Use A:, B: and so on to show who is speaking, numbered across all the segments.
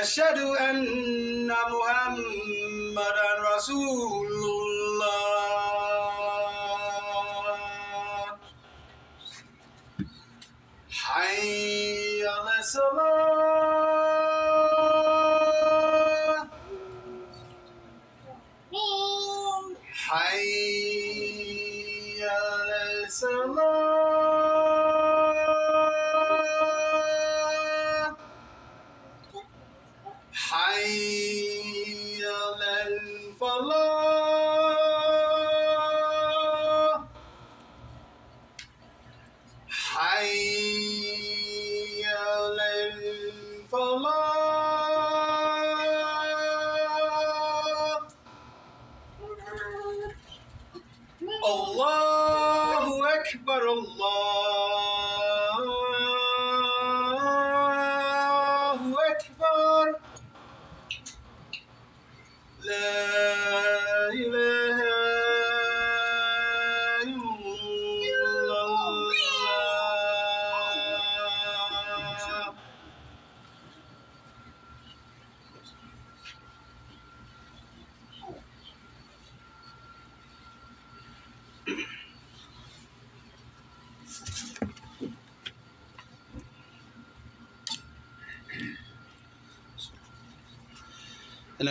A: أشهد أن محمدا رسول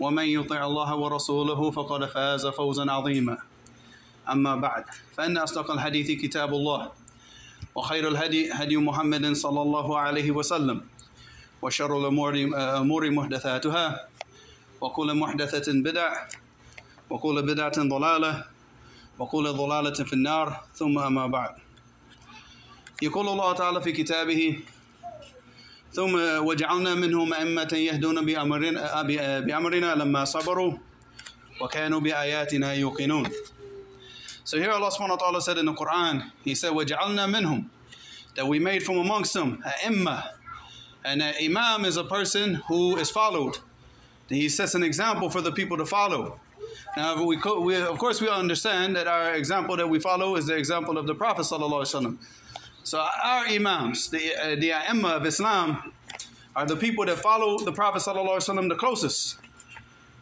A: ومن يطع الله ورسوله فقد فاز فوزا عظيما. أما بعد فإن أصدق الحديث كتاب الله وخير الهدي هدي محمد صلى الله عليه وسلم وشر الأمور أمور محدثاتها وكل محدثة بدع وكل بدعة ضلالة وكل ضلالة في النار ثم أما بعد. يقول الله تعالى في كتابه ثم وجعلنا منهم أئمة يهدون بأمرنا, بأمرنا لما صبروا وكانوا بآياتنا يوقنون So here Allah subhanahu wa ta'ala said in the Quran, He said, وَجَعَلْنَا مِنْهُمْ That we made from amongst them a imma. And an imam is a person who is followed. He sets an example for the people to follow. Now, we, co- we, of course, we understand that our example that we follow is the example of the Prophet sallallahu alaihi wasallam. So our imams, the uh, the ai of Islam, are the people that follow the Prophet wasallam the closest.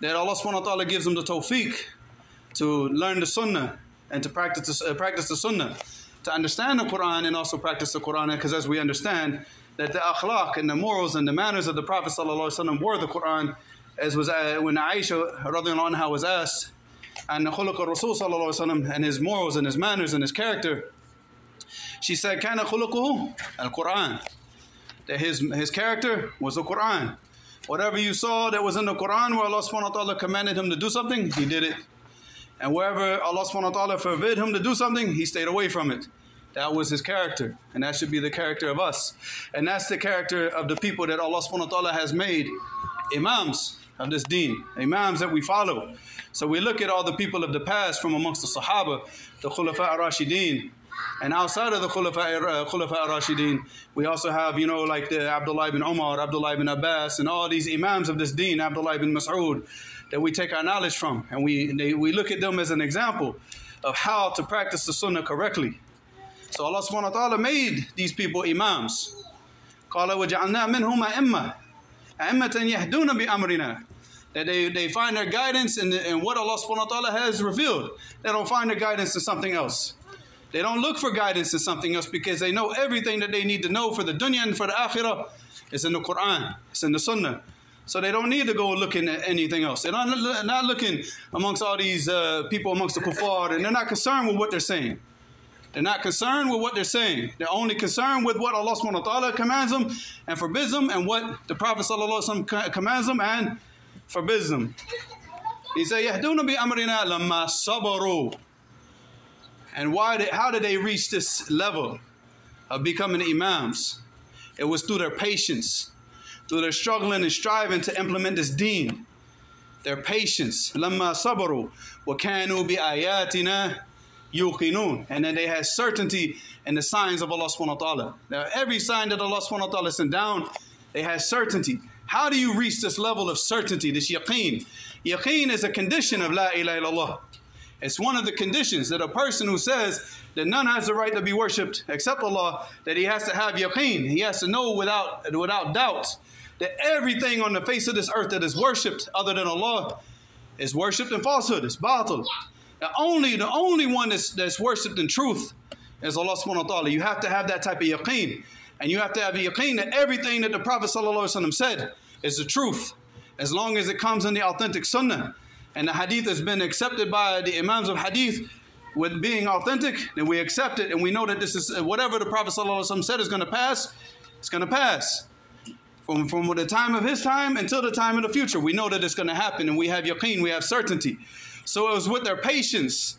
A: That Allah subhanahu wa taala gives them the tawfiq to learn the sunnah and to practice the, uh, practice the sunnah, to understand the Quran and also practice the Quran. Because as we understand that the akhlaq and the morals and the manners of the Prophet wasallam were the Quran, as was uh, when Aisha anha was asked, and the khuluq of Rasul and his morals and his manners and his character. She said, "Kana khuluquhu al-Quran." That his his character was the Quran. Whatever you saw that was in the Quran where Allah subhanahu wa ta'ala commanded him to do something, he did it. And wherever Allah subhanahu wa ta'ala forbid him to do something, he stayed away from it. That was his character. And that should be the character of us. And that's the character of the people that Allah subhanahu wa ta'ala has made imams of this deen, imams that we follow. So we look at all the people of the past from amongst the Sahaba, the Khulafa Rashideen, and outside of the Khulafa, uh, Khulafa Rashideen, we also have, you know, like the Abdullah ibn Umar, Abdullah ibn Abbas, and all these imams of this deen, Abdullah ibn Mas'ud, that we take our knowledge from. And we, they, we look at them as an example of how to practice the sunnah correctly. So Allah subhanahu wa ta'ala made these people imams. قال وجعلنا منهم أئمة أئمة يهدون بأمرنا that they, they find their guidance in, in what Allah subhanahu wa ta'ala has revealed. They don't find their guidance in something else. They don't look for guidance in something else because they know everything that they need to know for the dunya and for the akhirah is in the Quran, it's in the Sunnah. So they don't need to go looking at anything else. They're not, not looking amongst all these uh, people amongst the kuffar, and they're not concerned with what they're saying. They're not concerned with what they're saying. They're only concerned with what Allah subhanahu wa ta'ala commands them and forbids them, and what the Prophet sallallahu alaihi wasallam commands them and forbids them. He said, Yahduna bi amrina lama sabaru. And why did, how did they reach this level of becoming imams? It was through their patience, through their struggling and striving to implement this deen. Their patience, lama sabaru, wa kanu bi ayatina yuqinun. And then they had certainty in the signs of Allah subhanahu wa ta'ala. Now every sign that Allah subhanahu wa ta'ala sent down, they had certainty. How do you reach this level of certainty, this yaqeen? Yaqeen is a condition of La ilaha illallah. It's one of the conditions that a person who says that none has the right to be worshipped except Allah, that he has to have yaqeen. He has to know without, without doubt that everything on the face of this earth that is worshipped other than Allah is worshipped in falsehood, it's batil. The only, the only one that's, that's worshipped in truth is Allah subhanahu wa ta'ala. You have to have that type of yaqeen. And you have to have a yaqeen that everything that the Prophet ﷺ said is the truth. As long as it comes in the authentic sunnah and the hadith has been accepted by the imams of hadith with being authentic, then we accept it and we know that this is uh, whatever the Prophet ﷺ said is going to pass, it's going to pass. From, from the time of his time until the time of the future, we know that it's going to happen and we have yaqeen, we have certainty. So it was with their patience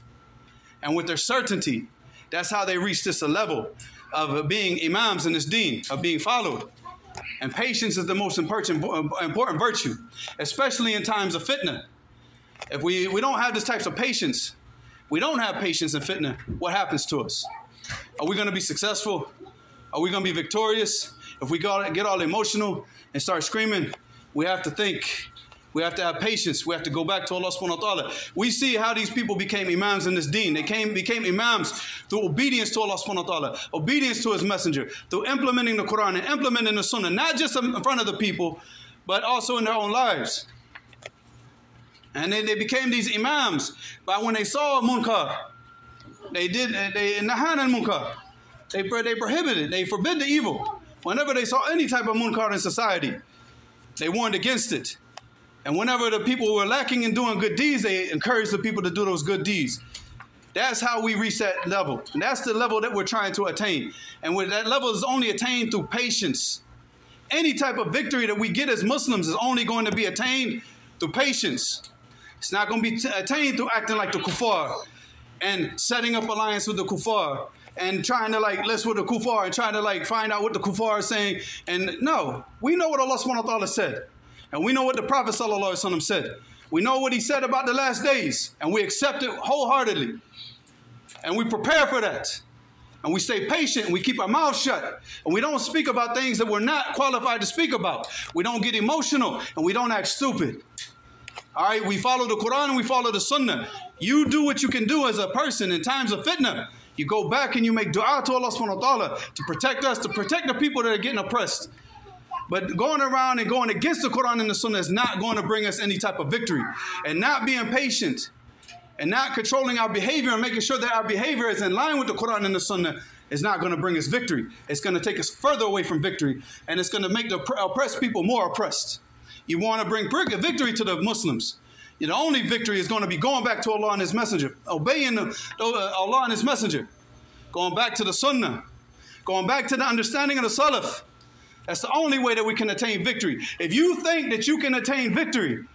A: and with their certainty, that's how they reached this level of being imams in this deen, of being followed. And patience is the most important, virtue, especially in times of fitna. If we, we don't have this types of patience, we don't have patience and fitna, what happens to us? Are we going to be successful? Are we going to be victorious? If we get all emotional and start screaming, we have to think. We have to have patience. We have to go back to Allah subhanahu wa ta'ala. We see how these people became imams in this deen. They came, became imams through obedience to Allah subhanahu wa ta'ala, obedience to His messenger, through implementing the Quran and implementing the Sunnah, not just in front of the people, but also in their own lives. And then they became these imams. But when they saw munkar, they did, they nahan al munkar. They, they prohibited, they forbid the evil. Whenever they saw any type of munkar in society, they warned against it. And whenever the people were lacking in doing good deeds, they encouraged the people to do those good deeds. That's how we reach that level. And that's the level that we're trying to attain. And that level is only attained through patience. Any type of victory that we get as Muslims is only going to be attained through patience. It's not going to be attained through acting like the kuffar and setting up alliance with the kuffar and trying to like let's with the kuffar and trying to like find out what the kuffar is saying. And no, we know what Allah subhanahu wa ta'ala said. And we know what the Prophet sallallahu said. We know what he said about the last days. And we accept it wholeheartedly. And we prepare for that. And we stay patient and we keep our mouths shut. And we don't speak about things that we're not qualified to speak about. We don't get emotional and we don't act stupid. All right, we follow the Quran and we follow the Sunnah. You do what you can do as a person in times of fitna. You go back and you make dua to Allah subhanahu wa ta'ala to protect us, to protect the people that are getting oppressed. But going around and going against the Quran and the Sunnah is not going to bring us any type of victory. And not being patient and not controlling our behavior and making sure that our behavior is in line with the Quran and the Sunnah is not going to bring us victory. It's going to take us further away from victory. And it's going to make the oppressed people more oppressed. You want to bring victory to the Muslims. The only victory is going to be going back to Allah and His Messenger, obeying uh, Allah and His Messenger, going back to the Sunnah, going back to the understanding of the Salaf, That's the only way that we can attain victory. If you think that you can attain victory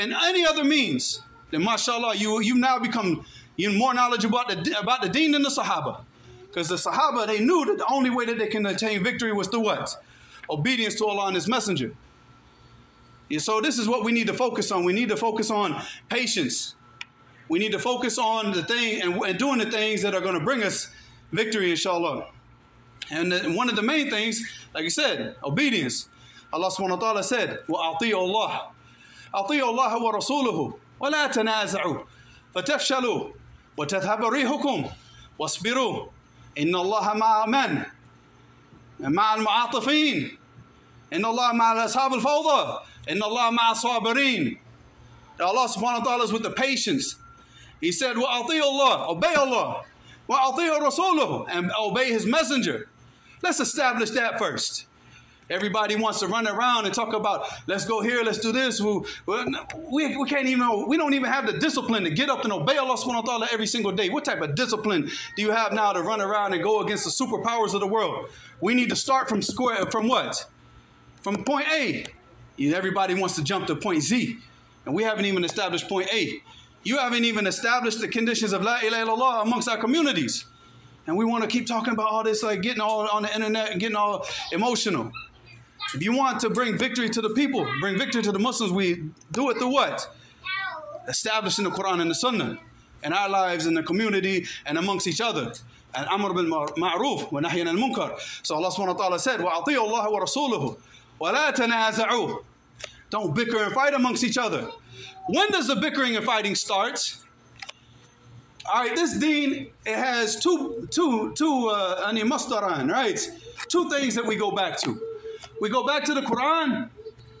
A: in any other means, then mashallah, you you now become you more knowledgeable about the about the deen than the Sahaba. Because the Sahaba, they knew that the only way that they can attain victory was through what? Obedience to Allah and His Messenger. And so this is what we need to focus on. We need to focus on patience. We need to focus on the thing and, and doing the things that are going to bring us victory, inshallah. And the, one of the main things, like I said, obedience. Allah subhanahu wa ta'ala said, وَأَعْطِيُوا اللَّهِ أَعْطِيُوا اللَّهَ وَرَسُولُهُ وَلَا تَنَازَعُوا فَتَفْشَلُوا وَتَذْهَبَ رِيحُكُمْ وَاصْبِرُوا إِنَّ اللَّهَ مَعَ مَنْ مع المعاطفين إن الله مع أصحاب الفوضى إن الله مع الصابرين Allah subhanahu wa ta'ala is with the patience. He said, وَأَطِيعُ اللَّهِ Obey Allah. وَأَطِيعُ رَسُولُهُ And obey His messenger. Let's establish that first. Everybody wants to run around and talk about, let's go here, let's do this. We, we, we can't even, we don't even have the discipline to get up and obey Allah subhanahu wa ta'ala every single day. What type of discipline do you have now to run around and go against the superpowers of the world? We need to start from square, from what? From point A. Everybody wants to jump to point Z. And we haven't even established point A. You haven't even established the conditions of La ilaha illallah amongst our communities. And we want to keep talking about all this, like getting all on the internet and getting all emotional. If you want to bring victory to the people, bring victory to the Muslims, we do it through what? Establishing the Quran and the Sunnah in our lives, in the community, and amongst each other. And Amr bil Ma'ruf, wa nahiyan al Munkar. So Allah subhanahu wa ta'ala said, Wa Allah wa Rasuluhu, wa la tanaza'uh. Don't bicker and fight amongst each other. When does the bickering and fighting start? All right, this deen, it has two, two, two, uh, ani mastaran, right? Two things that we go back to. We go back to the Quran,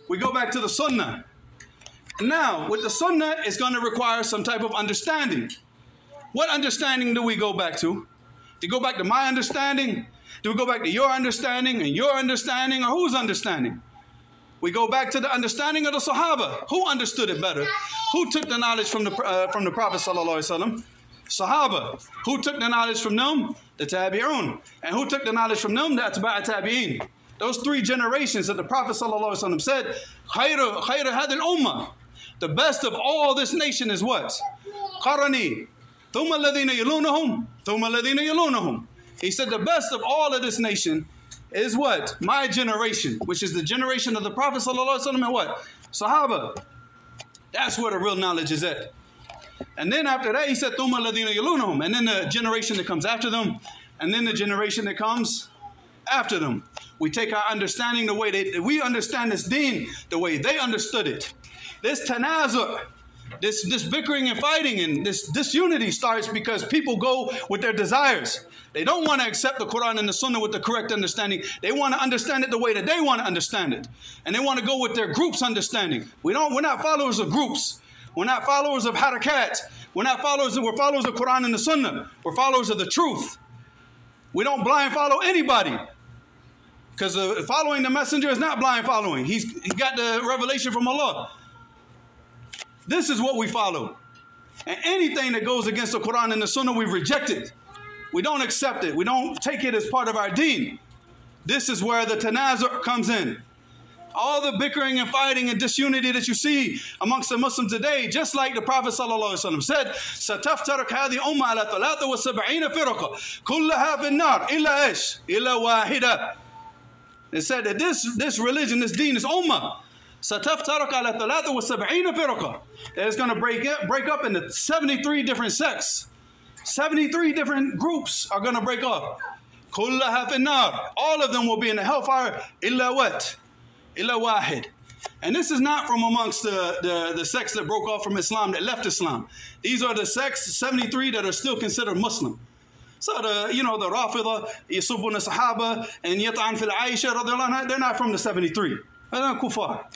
A: we go back to the Sunnah. Now, with the Sunnah, it's going to require some type of understanding. What understanding do we go back to? Do we go back to my understanding? Do we go back to your understanding and your understanding or whose understanding? We go back to the understanding of the Sahaba. Who understood it better? Who took the knowledge from the, uh, from the Prophet Sallallahu Sahaba. Who took the knowledge from them? The Tabi'un. And who took the knowledge from them? The Atba'a Tabi'in. Those three generations that the Prophet ﷺ said, "Khayr hadil ummah. The best of all this nation is what? Qarani. Thumma ladina yulunahum. Thumma ladina yulunahum. He said the best of all of this nation is what? My generation, which is the generation of the Prophet ﷺ and what? Sahaba. That's where the real knowledge is at. And then after that, he said, ثُمَّ الَّذِينَ يَلُونَهُمْ And then the generation that comes after them, and then the generation that comes after them. We take our understanding the way they, we understand this deen the way they understood it. This tanazur, this, this bickering and fighting and this disunity starts because people go with their desires. They don't want to accept the Quran and the Sunnah with the correct understanding. They want to understand it the way that they want to understand it. And they want to go with their group's understanding. We don't, we're not followers of groups. We're not followers of harakat. We're not followers, we're followers of Quran and the Sunnah. We're followers of the truth. We don't blind follow anybody. Because uh, following the messenger is not blind following. He's he got the revelation from Allah. This is what we follow. And anything that goes against the Quran and the Sunnah, we reject it. We don't accept it. We don't take it as part of our deen. This is where the tanazur comes in. All the bickering and fighting and disunity that you see amongst the Muslims today, just like the Prophet ﷺ said, سَتَفْتَرَكْ هَذِي أُمَّةَ عَلَى ثَلَاثَ وَسَبْعِينَ فِرَقَ كُلَّهَا فِي النَّارِ إِلَّا إِيش إِلَّا وَاحِدَةً It said that this, this religion, this deen, is ummah. Sataftaruk ala thalatha was. It's going to break, break up into 73 different sects. 73 different groups are going to break up. All of them will be in the hellfire. Illa what? And this is not from amongst the, the, the sects that broke off from Islam, that left Islam. These are the sects, 73, that are still considered Muslim. So the, you know, the Rafida, Yusufun Sahaba, and Yat'an fil Aisha, they're not from the 73. They're not.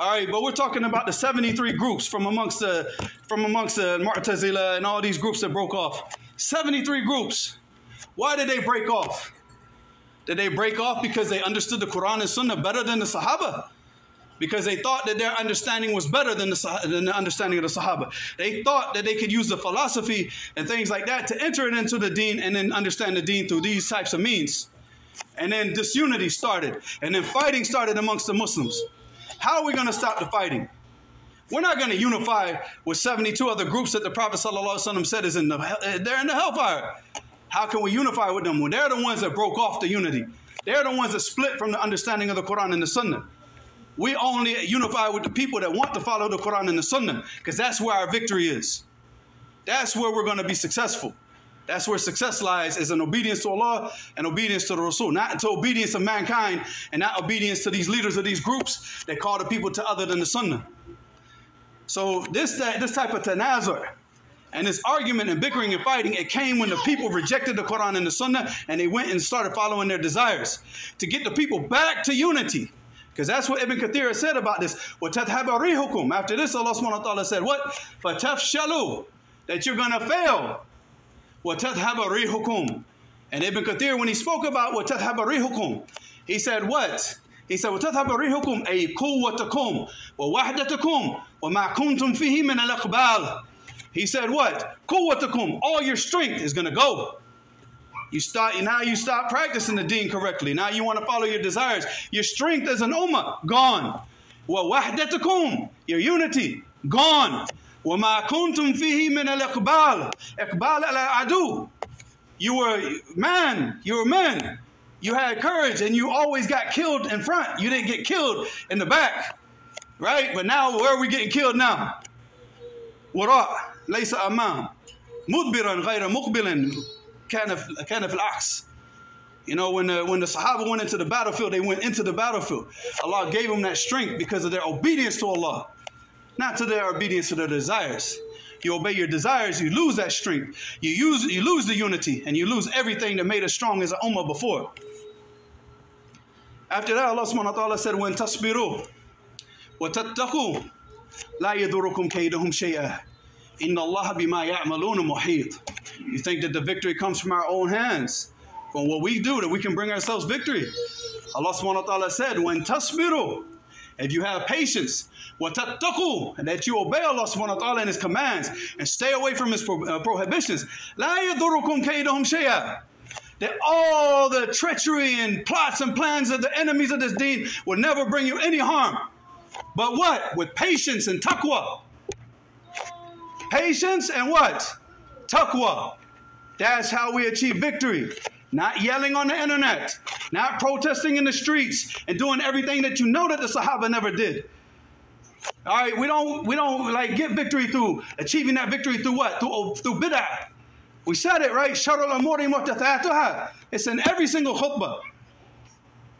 A: All right, but we're talking about the 73 groups from amongst the from amongst the Mu'tazila and all these groups that broke off. 73 groups. Why did they break off? Did they break off because they understood the Quran and Sunnah better than the Sahaba? Because they thought that their understanding was better than the, than the understanding of the Sahaba. They thought that they could use the philosophy and things like that to enter it into the deen and then understand the deen through these types of means. And then disunity started. And then fighting started amongst the Muslims. How are we going to stop the fighting? We're not going to unify with 72 other groups that the Prophet ﷺ said is in the they're in the hellfire. How can we unify with them? when they're the ones that broke off the unity. They're the ones that split from the understanding of the Quran and the Sunnah. We only unify with the people that want to follow the Quran and the Sunnah because that's where our victory is. That's where we're going to be successful. That's where success lies is in obedience to Allah and obedience to the Rasul, not to obedience of mankind and not obedience to these leaders of these groups that call the people to other than the Sunnah. So this that this type of tanazur and this argument and bickering and fighting, it came when the people rejected the Quran and the Sunnah and they went and started following their desires to get the people back to unity. Because that's what Ibn Kathir said about this. After this, Allah said, What? Fatafshalu, that you're gonna fail. وَتَذْهَبَ رِيحُكُمْ And Ibn Kathir, when he spoke about وَتَذْهَبَ رِيحُكُمْ He said, What? He said, وَتَذْهَبَ رِيحُكُمْ أي قُوَّتَكُمْ وَوَحْدَتَكُمْ وَمَا كُنْتُمْ فِيهِ مِنَ الْأَقْبَالِ He said, What? قُوَّتَكُمْ All your strength is going to go. You start now you stop practicing the deen correctly. Now you want to follow your desires. Your strength as an ummah, gone. وَوَحْدَتَكُمْ Your unity, gone. وَمَا كُنْتُمْ فِيهِ مِنَ الْإِقْبَالِ إِقْبَالَ الْعَدُوِ You were man, you were men. You had courage and you always got killed in front. You didn't get killed in the back. Right? But now, where are we getting killed now? وراء ليس أمام مدبرا غير مقبل كان كان في العكس you know, when the, when the Sahaba went into the battlefield, they went into the battlefield. Allah gave them that strength because of their obedience to Allah, not to their obedience to their desires. You obey your desires, you lose that strength. You, use, you lose the unity, and you lose everything that made us strong as an ummah before. After that, Allah subhanahu wa ta'ala said, When tasbiru wa tattaqu la yadurukum kaydahum shay'ah. Inna Allah bima ya'maluna muhit. You think that the victory comes from our own hands, from what we do, that we can bring ourselves victory. Allah subhanahu wa ta'ala said, when tasbiru, if you have patience, وَتَتَّقُوا and that you obey Allah subhanahu wa ta'ala and His commands and stay away from His pro- uh, prohibitions, لَا يَضُرُّكُمْ كَيْدُهُمْ شَيْئًا that all the treachery and plots and plans of the enemies of this deen will never bring you any harm. But what? With patience and taqwa. Patience and what? Taqwa. That's how we achieve victory. Not yelling on the internet, not protesting in the streets, and doing everything that you know that the Sahaba never did. All right, we don't we don't like get victory through achieving that victory through what? Through oh, through bid'ah. We said it right. Sharul amuri muhdathatuha. It's in every single khutbah.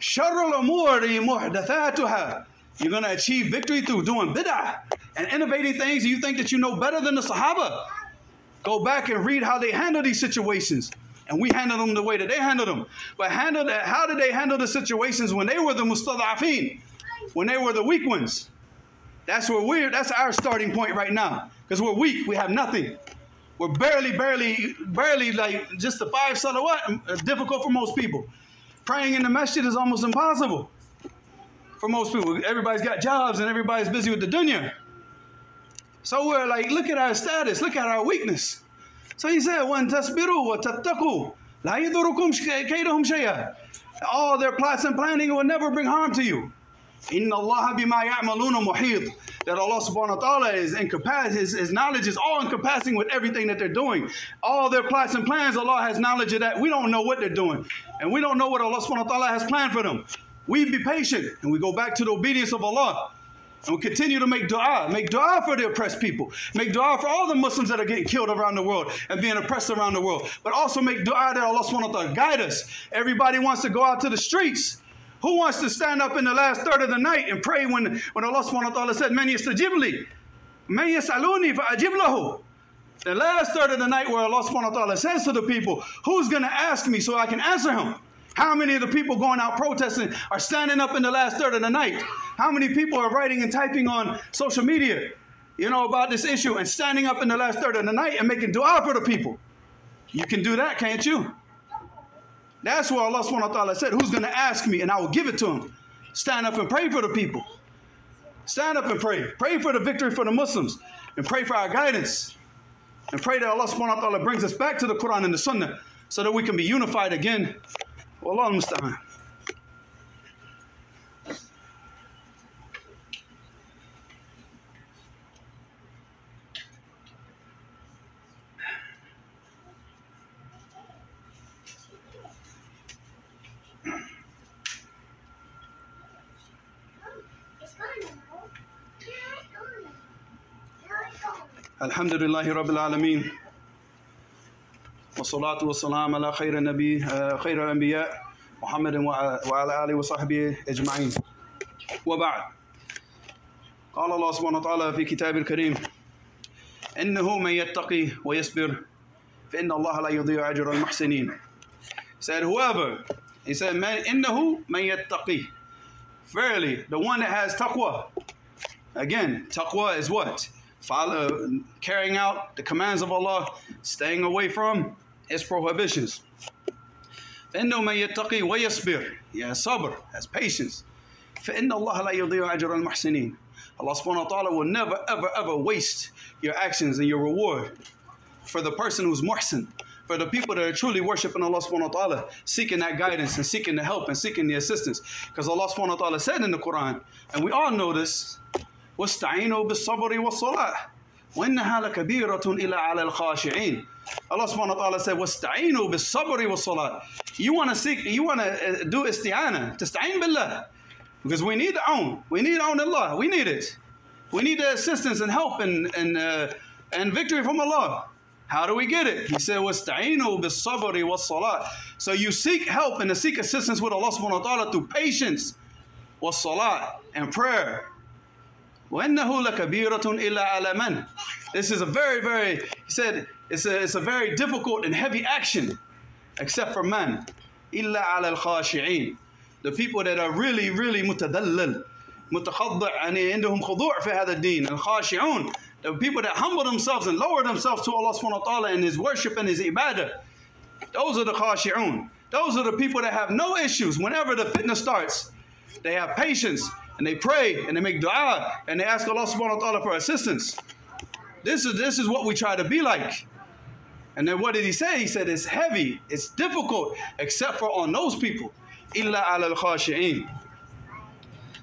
A: Sharul amuri muhdathatuha. You're to achieve victory through doing bid'ah and innovating things. You think that you know better than the Sahaba. Go back and read how they handle these situations. And we handle them the way that they handle them. But handle that, how did they handle the situations when they were the mustadafin? When they were the weak ones? That's where we're, that's our starting point right now. Because we're weak, we have nothing. We're barely, barely, barely like just the five salawat, uh, difficult for most people. Praying in the masjid is almost impossible for most people. Everybody's got jobs and everybody's busy with the dunya. So we're like, look at our status, look at our weakness. So he said, "When tasbiru wa tattaku, la yadurukum kaydahum shay'a." All their plots and planning will never bring harm to you. Inna Allah bima ya'maluna muhit. That Allah subhanahu wa ta'ala is encompassing, his, his knowledge is all encompassing with everything that they're doing. All their plots and plans, Allah has knowledge of that. We don't know what they're doing. And we don't know what Allah subhanahu wa ta'ala has planned for them. We be patient and we go back to the obedience of Allah. And we continue to make dua. Make dua for the oppressed people. Make dua for all the Muslims that are getting killed around the world and being oppressed around the world. But also make dua that Allah subhanahu wa ta'ala guide us. Everybody wants to go out to the streets. Who wants to stand up in the last third of the night and pray when, when Allah subhanahu wa ta'ala said, Man yastajib li, man yasaluni fa'ajib. The last third of the night where Allah subhanahu wa ta'ala says to the people, Who's going to ask me so I can answer him? How many of the people going out protesting are standing up in the last third of the night? How many people are writing and typing on social media, you know, about this issue and standing up in the last third of the night and making dua for the people? You can do that, can't you? That's where Allah subhanahu wa ta'ala said, Who's going to ask me and I will give it to him? Stand up and pray for the people. Stand up and pray. Pray for the victory for the Muslims and pray for our guidance. And pray that Allah subhanahu wa ta'ala brings us back to the Quran and the Sunnah so that we can be unified again والله المستعان. الحمد لله رب العالمين. والصلاة والسلام على خير النبي آه، خير الأنبياء محمد وع- وعلى آله وصحبه أجمعين. وبعد. قال الله سبحانه وتعالى في كتاب الكريم إنه من يتقي ويصبر فإن الله لا يضيع أجر المحسنين. Said whoever he said man إنه من يتقي. Verily the one that has taqwa. Again, taqwa is what? Follow, carrying out the commands of Allah, staying away from His prohibitions. فإنه من يتقي ويصبر He has sabr, has patience. فإن الله لا يضيع أجر المحسنين Allah subhanahu wa ta'ala will never ever ever waste your actions and your reward for the person who's muhsin, for the people that are truly worshiping Allah subhanahu wa ta'ala, seeking that guidance and seeking the help and seeking the assistance. Because Allah subhanahu wa ta'ala said in the Quran, and we all know this, واستعينوا بالصبر والصلاة وإنها لكبيرة إلى على الخاشعين Allah subhanahu wa ta'ala said واستعينوا بالصبر والصلاة You want to seek, you want to do isti'ana, تستعين بالله because we need own, we need own Allah, we need it. We need the assistance and help and, and, uh, and victory from Allah. How do we get it? He said, وَاسْتَعِينُوا بِالصَّبْرِ وَالصَّلَاةِ So you seek help and to seek assistance with Allah subhanahu wa ta'ala through patience, was-salat, and prayer. وَإِنَّهُ لَكَبِيرَةٌ إِلَّا عَلَى مَنْ This is a very, very, he said, it's a, it's a very difficult and heavy action, except for man. إِلَّا عَلَى الْخَاشِعِينَ The people that are really, really متدلل متخضع يعني عندهم خضوع في هذا الدين الخاشعون the people that humble themselves and lower themselves to Allah subhanahu wa ta'ala in His worship and His ibadah those are the khashi'un those are the people that have no issues whenever the fitness starts they have patience and they pray and they make dua and they ask Allah subhanahu wa ta'ala for assistance. This is this is what we try to be like. And then what did he say? He said it's heavy it's difficult except for on those people. Illa ala al-khashi'in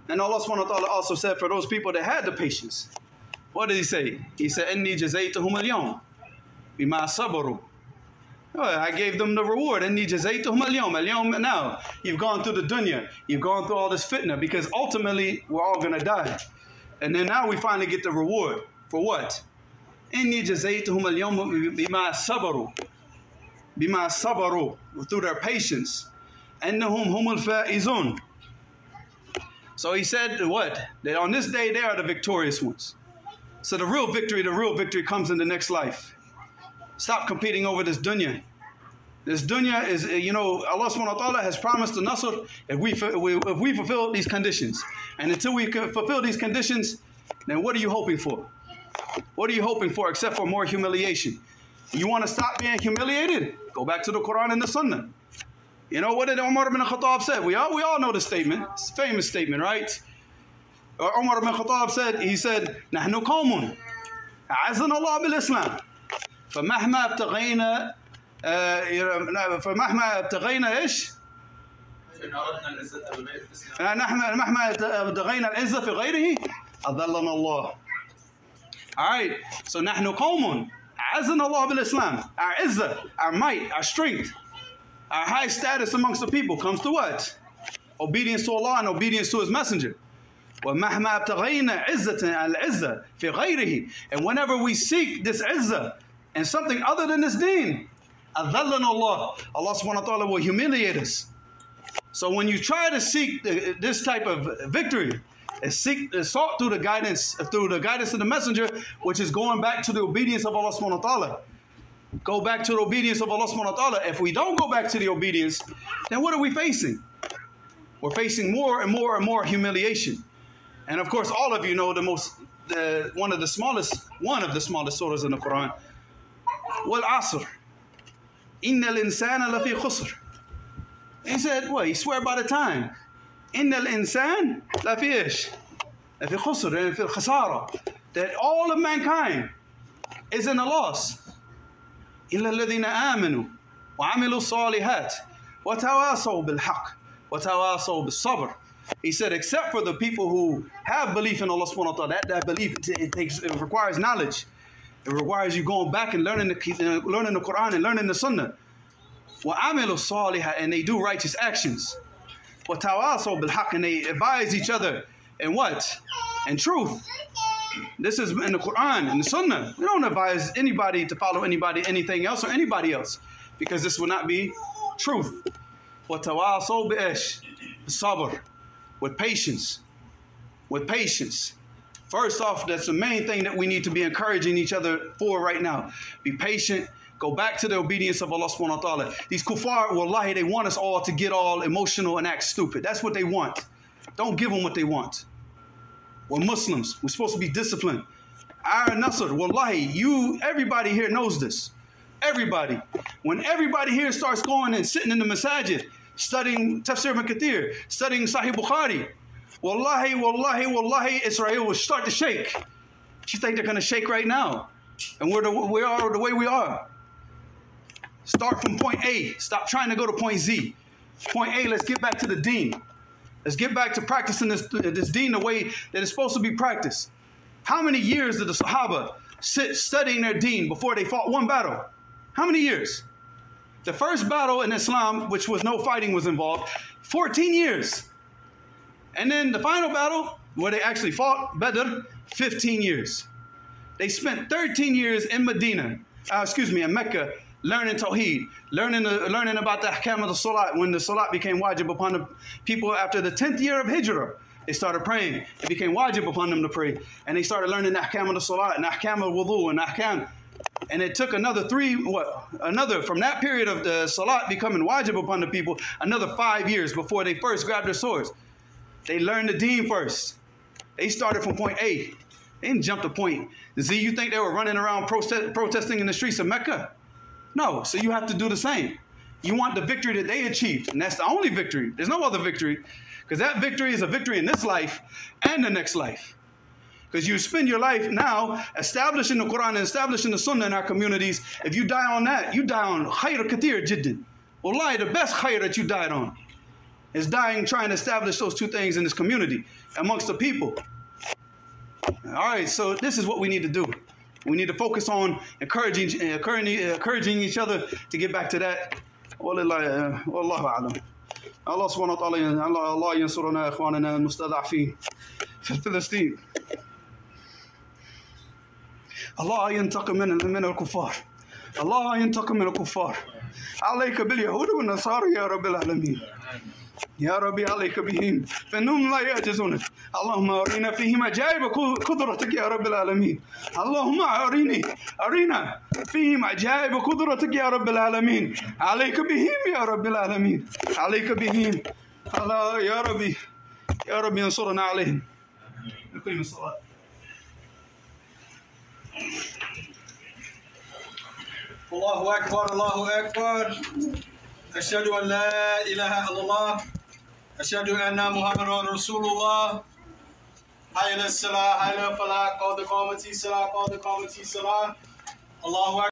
A: and Allah subhanahu wa ta'ala also said for those people that had the patience. What did he say? He said inni jazaytuhum al-yawm bima sabaru I gave them the reward. And jazaytuhum al-yawm. Al-yawm now. You've gone through the dunya. You've gone through all this fitna because ultimately we're all going to die. And then now we finally get the reward. For what? Inni jazaytuhum al-yawm bima sabaru. Bima sabaru. Through their patience. Annahum humul fa'izun. So he said what? That on this day they are the victorious ones. So the real victory, the real victory comes in the next life. Stop competing over this dunya. This dunya is, uh, you know, Allah subhanahu wa ta'ala has promised the nasr if we, fu- we- if we fulfill these conditions. And until we can fulfill these conditions, then what are you hoping for? What are you hoping for except for more humiliation? You want to stop being humiliated? Go back to the Quran and the Sunnah. You know, what did Umar ibn Khattab say? We all, we all know the statement. It's a famous statement, right? Uh, Umar ibn Khattab said, he said, نحن قوم أعزنا الله بالإسلام فمهما ابتغينا آه، فمهما ابتغينا إيش؟
B: إن أردنا العزة بغير
A: آه، نحن مهما ابتغينا العزة في غيره أذلنا الله. Alright, so نحن قوم أعزنا الله بالإسلام. Our izzah, our might, our strength, our high status amongst the people comes to what? Obedience to Allah and obedience to His Messenger. ومهما ابتغينا عزة العزة في غيره and whenever we seek this izzah and something other than this deen, Allah, Allah subhanahu wa ta'ala will humiliate us. So when you try to seek this type of victory, seek sought through the guidance through the guidance of the messenger, which is going back to the obedience of Allah subhanahu wa ta'ala. Go back to the obedience of Allah subhanahu wa ta'ala. If we don't go back to the obedience, then what are we facing? We're facing more and more and more humiliation. And of course, all of you know the most the, one of the smallest one of the smallest surahs in the Quran Asr. Inna al-insana lafi khusr. He said, what? He swear by the time. Al-insan lafi ish. Lafi khusr, and fi khasara. That all of mankind is in a loss. إلا الذين آمنوا وعملوا الصالحات وَتَوَاصَوْا بِالْحَقِّ وَتَوَاصَوْا بِالصَّبْرِ He said, except for the people who have belief in Allah subhanahu wa ta'ala, that, that belief, it, it takes, it requires knowledge. It requires you going back and learning the, learning the Quran and learning the Sunnah. وَعَمِلُوا الصَّالِحَ And they do righteous actions. وَتَوَاصَوْا بِالْحَقِّ And they advise each other in what? In truth. This is in the Quran and the Sunnah. We don't advise anybody to follow anybody, anything else, or anybody else, because this will not be truth. وَتَوَاصَوْا بِإِشْ Sabr. With patience. With patience. First off, that's the main thing that we need to be encouraging each other for right now. Be patient. Go back to the obedience of Allah subhanahu wa ta'ala. These kuffar, wallahi, they want us all to get all emotional and act stupid. That's what they want. Don't give them what they want. We're Muslims. We're supposed to be disciplined. Our Nasr, wallahi, you, everybody here knows this. Everybody. When everybody here starts going and sitting in the masajid, studying Tafsir ibn Kathir, studying Sahih Bukhari, wallahi, wallahi, wallahi, Israel will start to shake. You think they're going to shake right now? And we're the, we are the way we are. Start from point A. Stop trying to go to point Z. Point A, let's get back to the deen. Let's get back to practicing this, this deen the way that it's supposed to be practiced. How many years did the Sahaba sit studying their deen before they fought one battle? How many years? The first battle in Islam, which was no fighting was involved, 14 years. And then the final battle, where they actually fought, Badr, 15 years. They spent 13 years in Medina, uh, excuse me, in Mecca, learning Tawheed, learning, uh, learning about the Ahkam of the Salat when the Salat became wajib upon the people after the 10th year of Hijrah. They started praying. It became wajib upon them to pray. And they started learning the Ahkam of the Salat and Ahkam of Wudu and Ahkam. And it took another three, what, another, from that period of the Salat becoming wajib upon the people, another five years before they first grabbed their swords. They learned the deen first. They started from point A. They didn't jump to point Z. You think they were running around protest, protesting in the streets of Mecca? No, so you have to do the same. You want the victory that they achieved, and that's the only victory. There's no other victory, because that victory is a victory in this life and the next life. Because you spend your life now establishing the Quran and establishing the Sunnah in our communities. If you die on that, you die on khayr kathir jiddin. Wallahi, the best khayr that you died on is dying trying to establish those two things in this community amongst the people. All right, so this is what we need to do. We need to focus on encouraging, encouraging, encouraging each other to get back to that. والله والله أعلم. الله سبحانه وتعالى الله الله ينصرنا إخواننا المستضعفين في فلسطين. الله ينتقم من من الكفار. الله ينتقم من الكفار. عليك باليهود والنصارى يا رب العالمين. يا ربي عليك بهم فإنهم لا يعجزون. اللهم أرنا فيهم عجائب قدرتك يا رب العالمين. اللهم أريني أرينا فيهم عجائب قدرتك يا رب العالمين. عليك بهم يا رب العالمين. عليك بهم. الله يا ربي يا ربي انصرنا عليهم. نقيم الصلاة.
B: الله أكبر الله أكبر. أشهد أن لا إله إلا الله. أشهد أن محمد رسول الله. حي على الصلاة حي على الفلاح قد قامت الصلاة قد قامت الصلاة الله